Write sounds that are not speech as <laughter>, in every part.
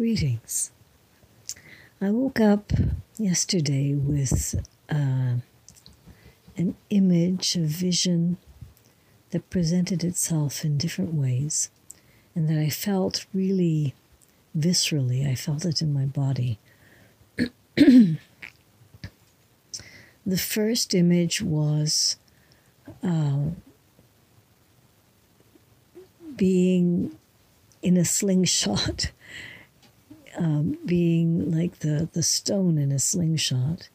Greetings. I woke up yesterday with uh, an image, a vision that presented itself in different ways and that I felt really viscerally. I felt it in my body. <clears throat> the first image was uh, being in a slingshot <laughs> um, being like the, the stone in a slingshot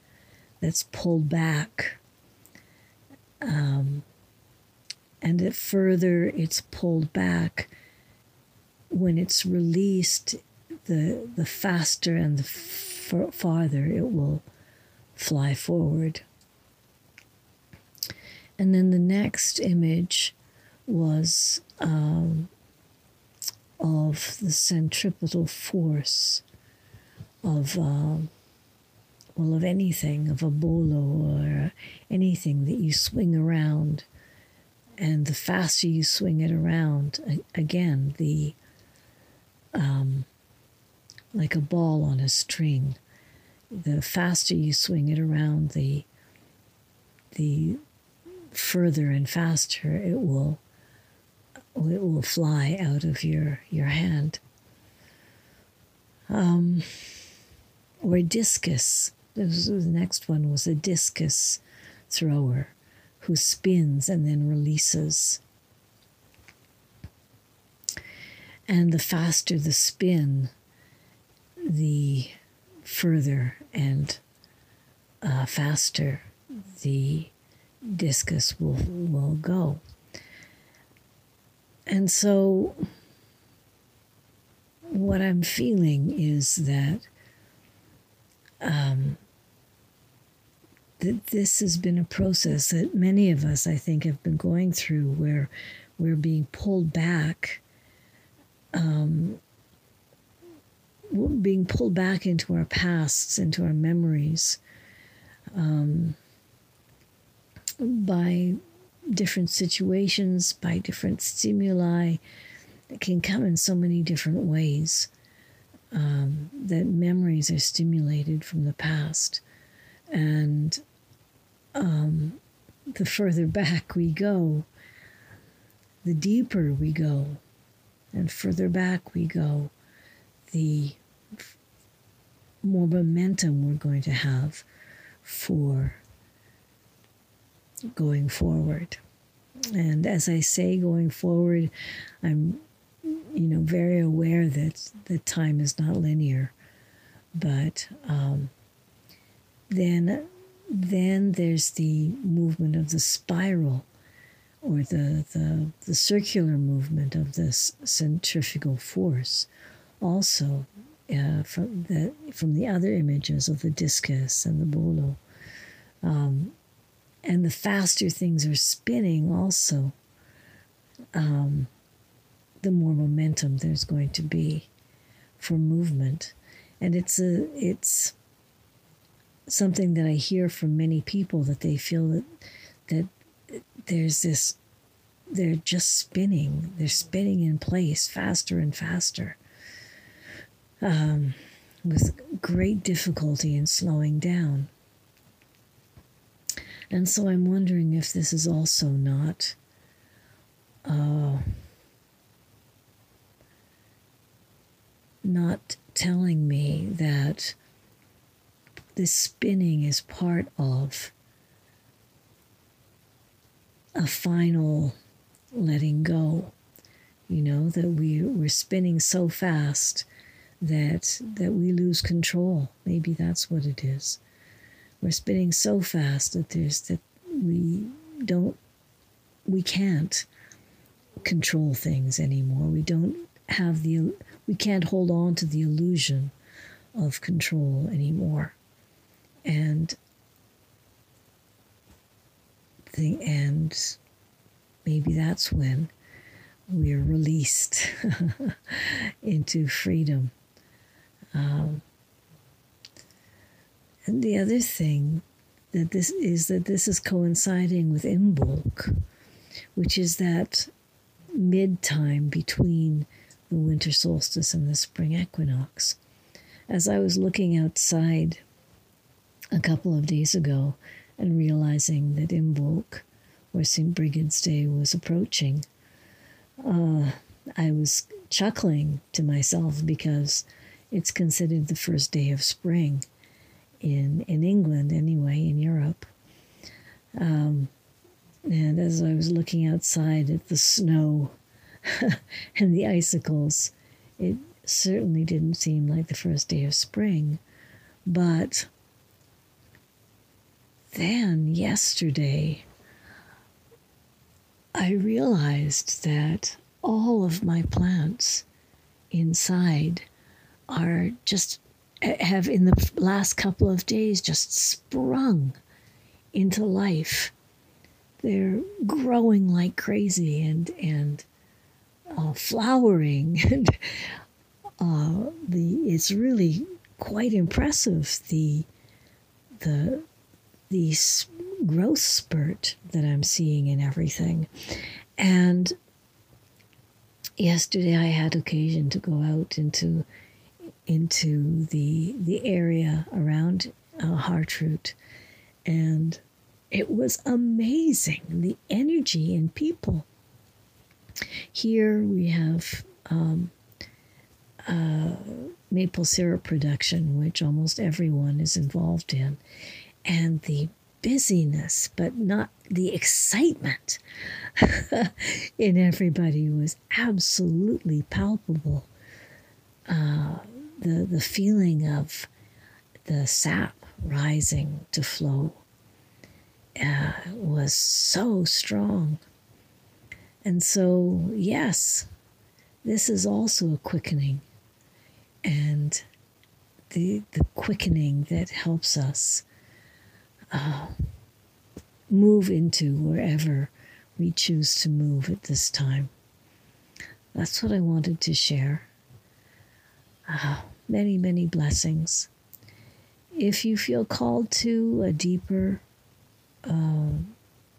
that's pulled back. Um, and it further it's pulled back when it's released the the faster and the f- farther it will fly forward and then the next image was um, of the centripetal force of uh, well of anything of a bolo or anything that you swing around. And the faster you swing it around again the um, like a ball on a string the faster you swing it around the the further and faster it will it will fly out of your, your hand. Um, or discus. Was, the next one was a discus thrower who spins and then releases. And the faster the spin, the further and uh, faster the discus will, will go. And so, what I'm feeling is that um, that this has been a process that many of us, I think, have been going through, where we're being pulled back, um, being pulled back into our pasts, into our memories, um, by different situations, by different stimuli that can come in so many different ways. Um, that memories are stimulated from the past. And um, the further back we go, the deeper we go, and further back we go, the more momentum we're going to have for going forward. And as I say, going forward, I'm, you know, very aware that the time is not linear, but um, then, then there's the movement of the spiral, or the the, the circular movement of this centrifugal force, also uh, from the from the other images of the discus and the bolo. Um, and the faster things are spinning, also, um, the more momentum there's going to be for movement. And it's a it's something that I hear from many people that they feel that that there's this they're just spinning they're spinning in place faster and faster um, with great difficulty in slowing down and so I'm wondering if this is also not uh, not telling me that this spinning is part of a final letting go. You know, that we, we're spinning so fast that that we lose control. Maybe that's what it is we're spinning so fast that there's that we don't we can't control things anymore. We don't have the we can't hold on to the illusion of control anymore. And the and maybe that's when we're released <laughs> into freedom. Um, and the other thing that this is that this is coinciding with Imbolc, which is that mid time between the winter solstice and the spring equinox. As I was looking outside a couple of days ago and realizing that Imbolc, or St. Brigid's Day, was approaching, uh, I was chuckling to myself because it's considered the first day of spring in in England anyway, in Europe. Um, and as I was looking outside at the snow <laughs> and the icicles, it certainly didn't seem like the first day of spring. But then yesterday, I realized that all of my plants inside are just have in the last couple of days just sprung into life. They're growing like crazy and and uh, flowering <laughs> and uh, the it's really quite impressive the the the growth spurt that I'm seeing in everything and yesterday I had occasion to go out into into the the area around uh, Hartroot, and it was amazing the energy in people. Here we have um, uh, maple syrup production, which almost everyone is involved in, and the busyness, but not the excitement <laughs> in everybody was absolutely palpable. Uh, the, the feeling of the sap rising to flow uh, was so strong. And so, yes, this is also a quickening. And the, the quickening that helps us uh, move into wherever we choose to move at this time. That's what I wanted to share. Uh, <sighs> many, many blessings. If you feel called to a deeper, uh,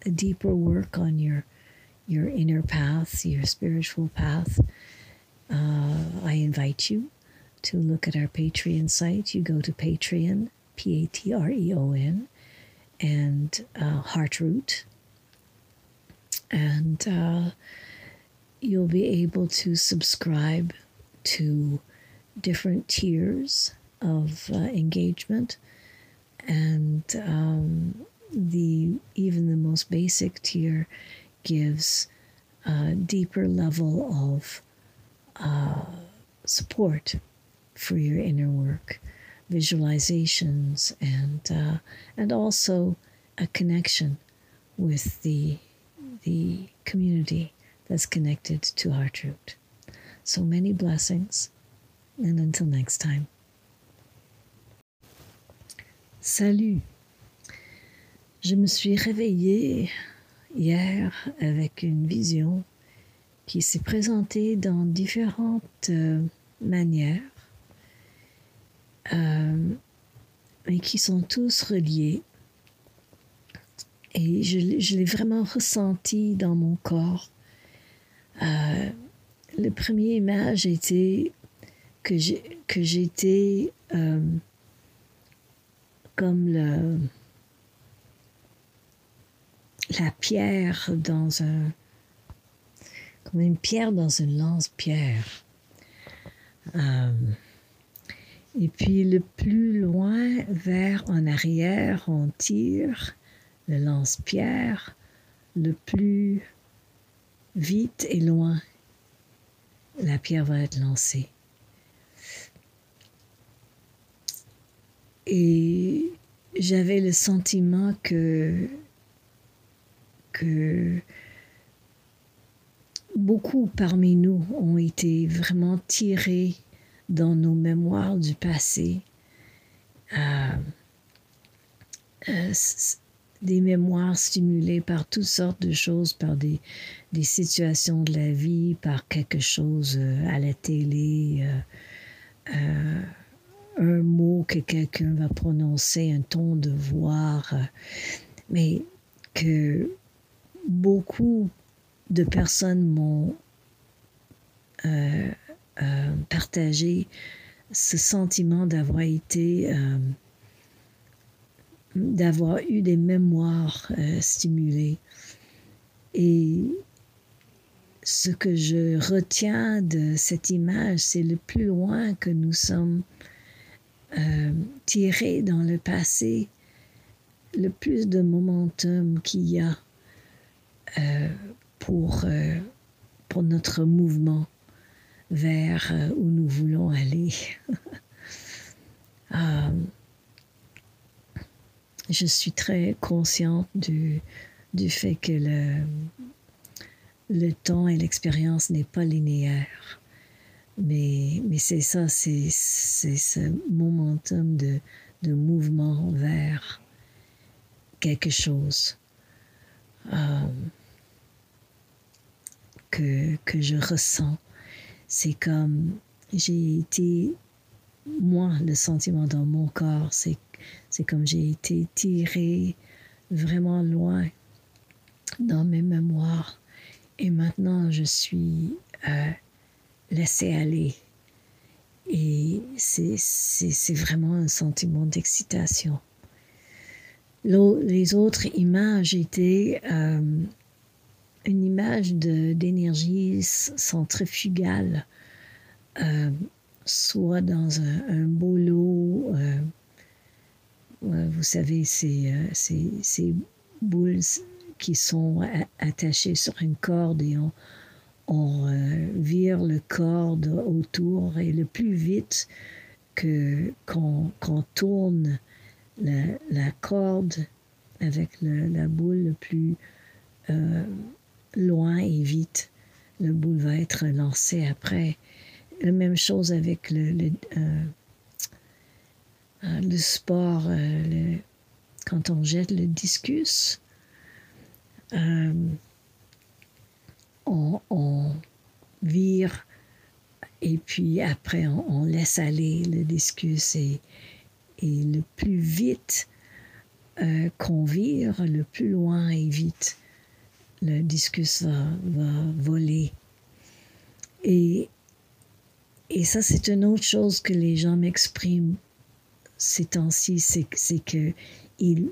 a deeper work on your your inner path, your spiritual path, uh, I invite you to look at our Patreon site. You go to Patreon, P A T R E O N, and uh, Heartroot, and uh, you'll be able to subscribe to different tiers of uh, engagement, and um, the even the most basic tier gives a deeper level of uh, support for your inner work, visualizations, and uh, and also a connection with the the community that's connected to Heartroot. So many blessings. And until next time. Salut. Je me suis réveillée hier avec une vision qui s'est présentée dans différentes euh, manières, euh, mais qui sont tous reliés. Et je, l'ai vraiment ressenti dans mon corps. Euh, le premier image était que j'étais euh, comme la pierre dans un comme une pierre dans une lance-pierre. Euh, et puis le plus loin vers en arrière, on tire le lance-pierre. Le plus vite et loin, la pierre va être lancée. Et j'avais le sentiment que, que beaucoup parmi nous ont été vraiment tirés dans nos mémoires du passé. Euh, euh, des mémoires stimulées par toutes sortes de choses, par des, des situations de la vie, par quelque chose euh, à la télé, un mot que quelqu'un va prononcer, un ton de voix, euh, mais que beaucoup de personnes m'ont euh, partager ce sentiment d'avoir été, d'avoir eu des mémoires stimulées. Et ce que je retiens de cette image, c'est le plus loin que nous sommes euh, tirés dans le passé, le plus de momentum qu'il y a euh, pour, euh, pour notre mouvement vers où nous voulons aller. <laughs> je suis très consciente du, fait que le temps et l'expérience n'est pas linéaire. Mais, mais c'est ça, c'est, ce momentum de, de mouvement vers quelque chose euh, que, que je ressens. C'est comme j'ai été, moi, le sentiment dans mon corps, c'est, c'est comme j'ai été tiré vraiment loin dans mes mémoires et maintenant, je suis euh, laissée aller. Et c'est vraiment un sentiment d'excitation. Les autres images étaient euh, une image d'énergie centrifugale, euh, soit dans un, un euh, vous savez, ces, ces, ces boules qui sont attachés sur une corde et on, euh, vire le corde autour et le plus vite que qu'on tourne la, corde avec la boule le plus euh, loin et vite, le boule va être lancé après. La même chose avec le, euh, sport, quand on jette le discus, on, vire et puis après on, laisse aller le discus et, et le plus vite euh, qu'on vire, le plus loin et vite le discus va, voler. Et, et ça, c'est une autre chose que les gens m'expriment ces temps-ci, c'est que ils,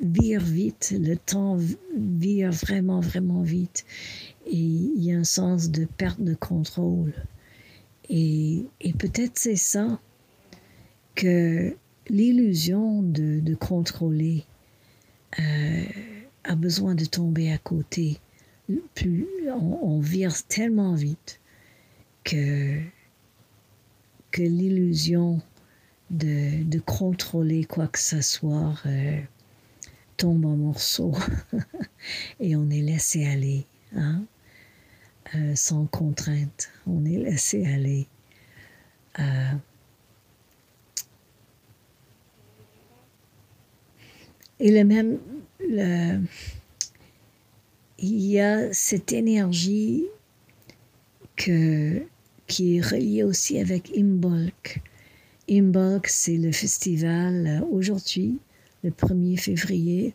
vire vite, le temps vire vraiment, vraiment vite. Et il y a un sens de perte de contrôle. Et, et peut-être c'est ça que l'illusion de, de, contrôler euh, a besoin de tomber à côté. Plus on, vire tellement vite que, que l'illusion de, de, contrôler quoi que ce soit euh, tombe en morceaux <laughs> et on est laissé aller, hein? Euh, sans contrainte. On est laissé aller. Euh, et le même, le, il y a cette énergie que, qui est reliée aussi avec Imbolc. Imbolc, c'est le festival euh, aujourd'hui le 1er février,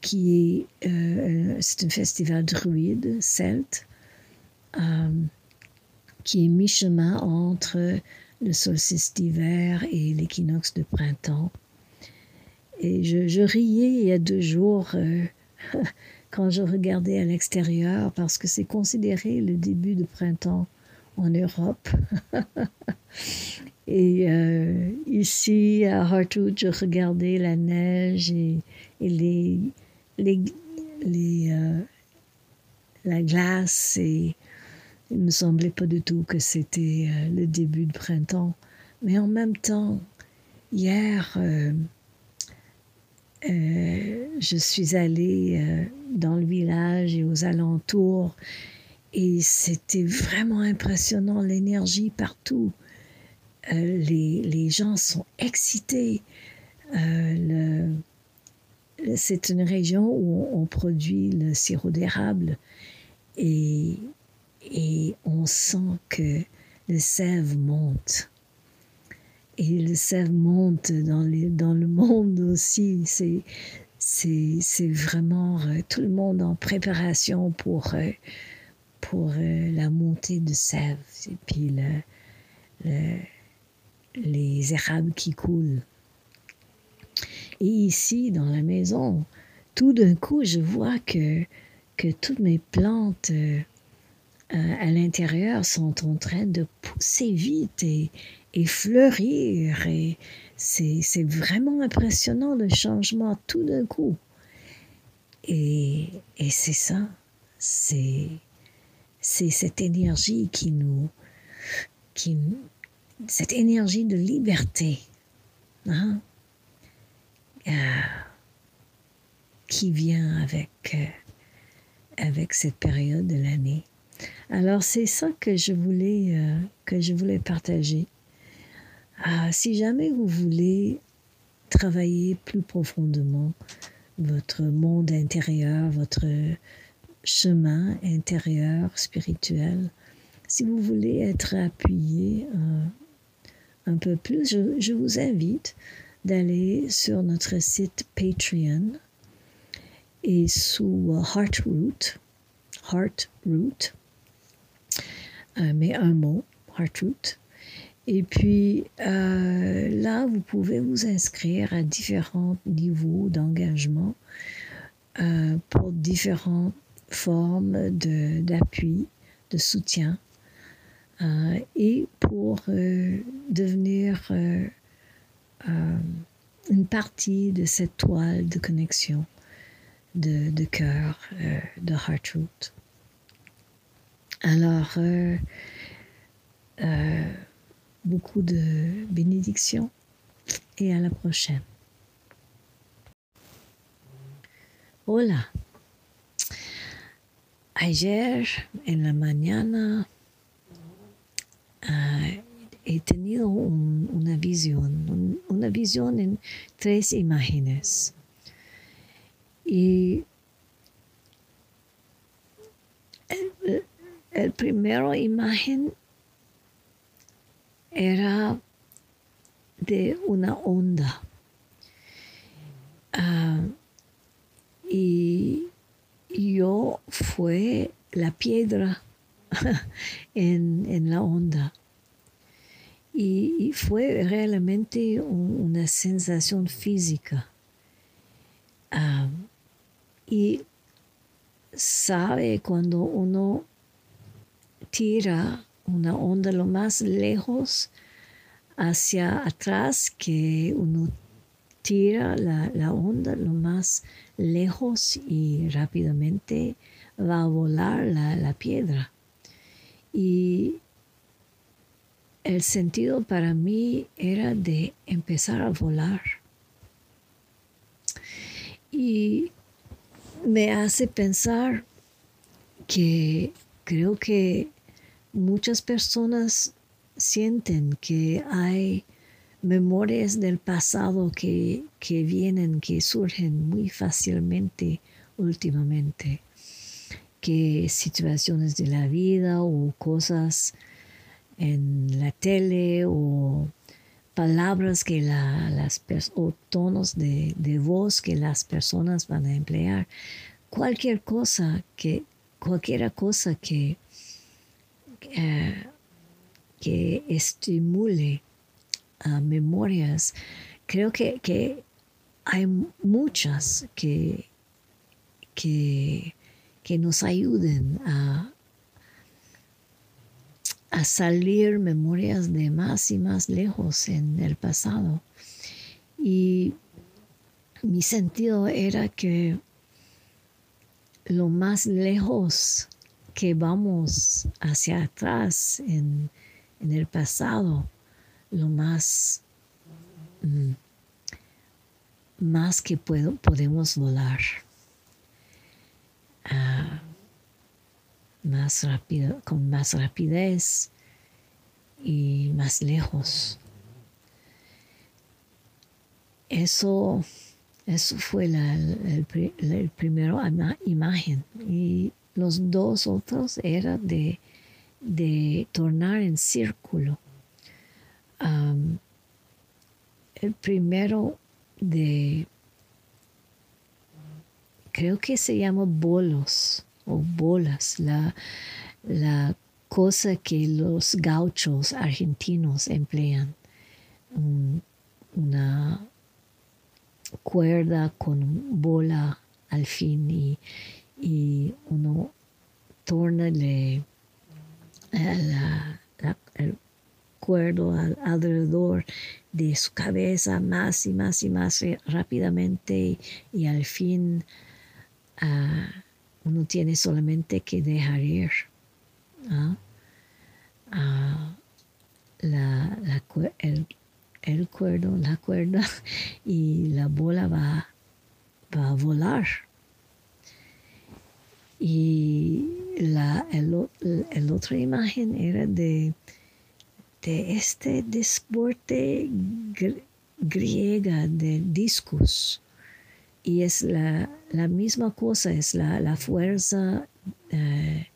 qui est, c'est un festival druide, celte, euh, qui est mi-chemin entre le solstice d'hiver et l'équinoxe de printemps. Et je, riais il y a deux jours euh, <laughs> quand je regardais à l'extérieur parce que c'est considéré le début de printemps en Europe. <laughs> Et euh, ici, à Hartwood, je regardais la neige et, les, les, la glace et il me semblait pas du tout que c'était euh, le début de printemps. Mais en même temps, hier, je suis allée dans le village et aux alentours et c'était vraiment impressionnant l'énergie partout. Euh, les, les, gens sont excités. Euh, c'est une région où on, produit le sirop d'érable et, et on sent que le sève monte. Et le sève monte dans, dans le monde aussi. C'est, c'est, c'est vraiment euh, tout le monde en préparation pour, pour la montée de sève et puis les érables qui coulent. Et ici, dans la maison, tout d'un coup, je vois que, que toutes mes plantes à l'intérieur sont en train de pousser vite et, et fleurir. Et c'est vraiment impressionnant le changement tout d'un coup. Et, et c'est ça, c'est cette énergie qui nous, qui, cette énergie de liberté, hein, euh, qui vient avec, euh, avec cette période de l'année. Alors c'est ça que je voulais, euh, que je voulais partager. Ah, si jamais vous voulez travailler plus profondément votre monde intérieur, votre chemin intérieur spirituel, si vous voulez être appuyé euh, un peu plus, je, vous invite d'aller sur notre site Patreon et sous Heartroot, Heartroot, euh, mais un mot, Heartroot. Et puis euh, là, vous pouvez vous inscrire à différents niveaux d'engagement euh, pour différentes formes d'appui, de, soutien et pour devenir une partie de cette toile de connexion de, de cœur de Heartroot. Alors, euh, euh, beaucoup de bénédictions et à la prochaine. Hola. Ayer en la mañana uh, he tenido un, una visión, un, una visión en tres imágenes. Y el, primero imagen era de una onda. Uh, y yo fue la piedra <laughs> en, en, la onda. Y, fue realmente un, una sensación física. Uh, y sabe cuando uno tira una onda lo más lejos hacia atrás que uno tira la, onda lo más lejos y rápidamente va a volar la, la piedra. Y el sentido para mí era de empezar a volar. Y me hace pensar que creo que muchas personas sienten que hay memorias del pasado que, vienen, que surgen muy fácilmente últimamente, que situaciones de la vida o cosas en la tele o palabras que las o tonos de, de, voz que las personas van a emplear, cualquier cosa que, cualquier cosa que eh, que estimule memorias. Creo que, hay muchas que, que, nos ayuden a, a salir memorias de más y más lejos en el pasado. Y mi sentido era que lo más lejos que vamos hacia atrás en, el pasado, lo más, mm, más que podemos volar. Ah, más rápido, con más rapidez y más lejos. Eso, eso fue la, el, primero imagen y los dos otros era de, de tornar en círculo. el primero de, creo que se llama bolos o bolas. La, la cosa que los gauchos argentinos emplean, una cuerda con bola al fin y, y uno torna el cuerdo alrededor de su cabeza más y más y más rápidamente y, al fin ah, uno tiene solamente que dejar ir ah, la, el, el, cuerdo, la cuerda <laughs> y la bola va, va a volar. Y la el, otra imagen era de, de este deporte griega del discus. Y es la, misma cosa, es la, fuerza eh,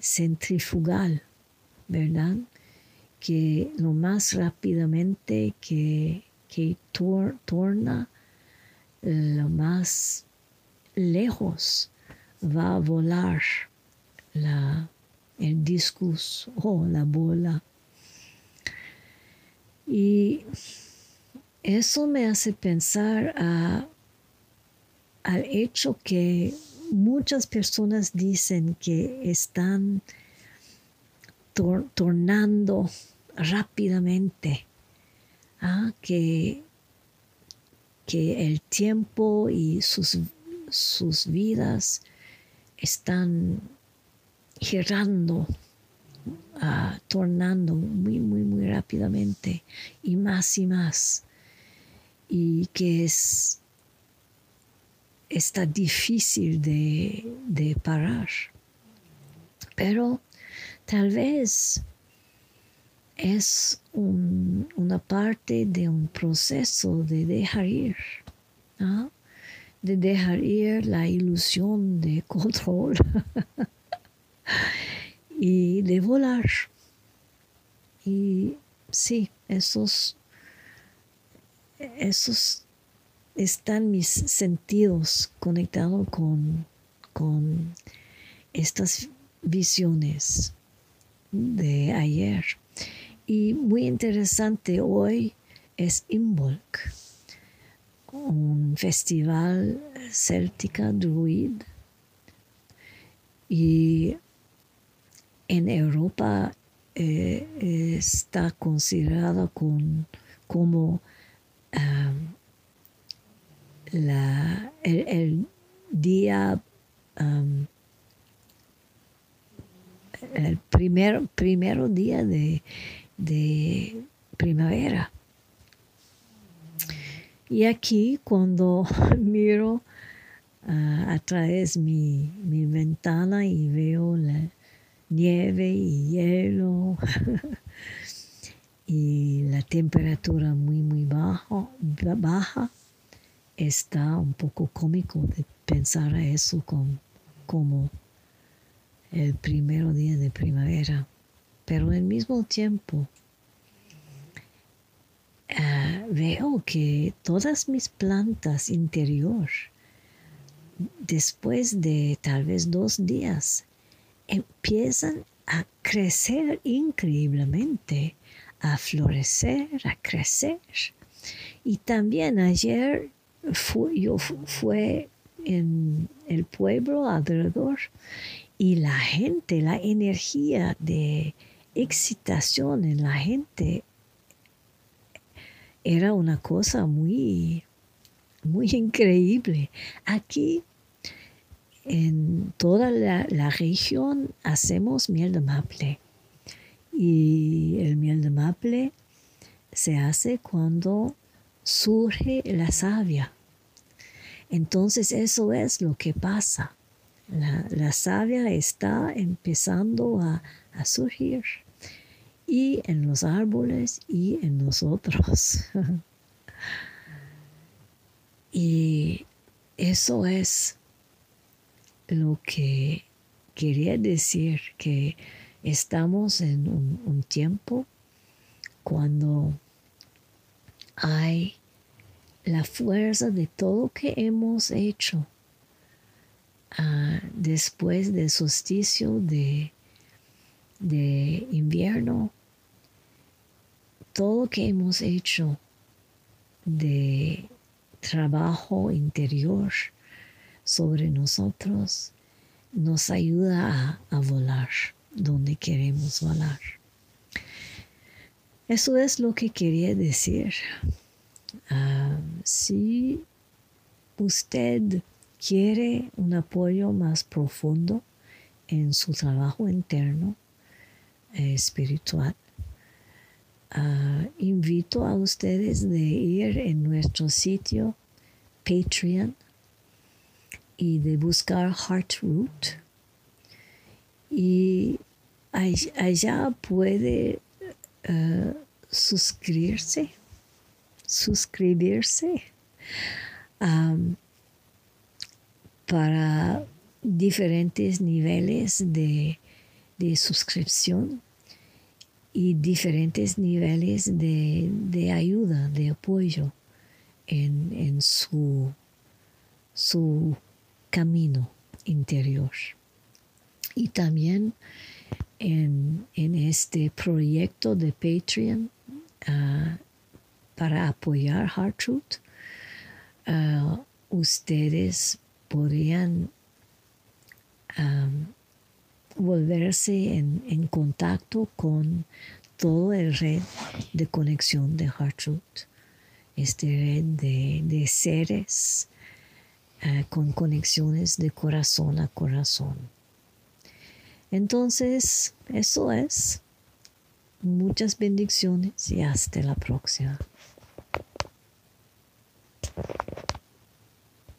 centrifugal, ¿verdad? Que lo más rápidamente que, que torna, lo más lejos va a volar la, el discus o la bola. Y eso me hace pensar al hecho que muchas personas dicen que están tornando rápidamente, ¿ah? que, que el tiempo y sus, sus vidas están girando, uh, tornando muy, muy, muy rápidamente y más y más. Y que es, está difícil de, de parar. Pero tal vez es una parte de un proceso de dejar ir de dejar ir la ilusión de control <laughs> y de volar. Y sí, esos, esos están mis sentidos conectados con, con estas visiones de ayer. Y muy interesante, hoy es Imbolc un festival céltica druid. Y en Europa eh, está considerada como el, día el primer, día de primavera y aquí cuando <laughs> miro ah, a través mi, mi ventana y veo la nieve y hielo <laughs> y la temperatura muy muy baja, está un poco cómico de pensar a eso como el primer día de primavera. Pero al mismo tiempo Ah, veo que todas mis plantas interior, después de tal vez dos días, empiezan a crecer increíblemente, a florecer, a crecer. Y también ayer yo fui en el pueblo alrededor y la gente, la energía de excitación en la gente era una cosa muy, muy increíble. Aquí, en toda la, región, hacemos miel de maple. Y el miel de maple se hace cuando surge la savia. Entonces eso es lo que pasa. La, savia está empezando a surgir y en los árboles y en nosotros. <laughs> y eso es lo que quería decir, que estamos en un, tiempo cuando hay la fuerza de todo que hemos hecho ah, después del solsticio de, de invierno, todo lo que hemos hecho de trabajo interior sobre nosotros nos ayuda a, volar donde queremos volar. Eso es lo que quería decir. Ah, si usted quiere un apoyo más profundo en su trabajo interno eh, espiritual, ah, invito a ustedes de ir en nuestro sitio Patreon y de buscar Heartroot. Y allá puede uh, suscribirse suscribirse para diferentes niveles de, de, suscripción y diferentes niveles de, de ayuda, de apoyo en, en su, su camino interior. Y también en, este proyecto de Patreon ah, para apoyar Hard Truth, ah, ustedes podrían volverse en, contacto con todo el red de conexión de Hard Truth, este red de, de seres eh, con conexiones de corazón a corazón. Entonces, eso es. Muchas bendiciones y hasta la próxima.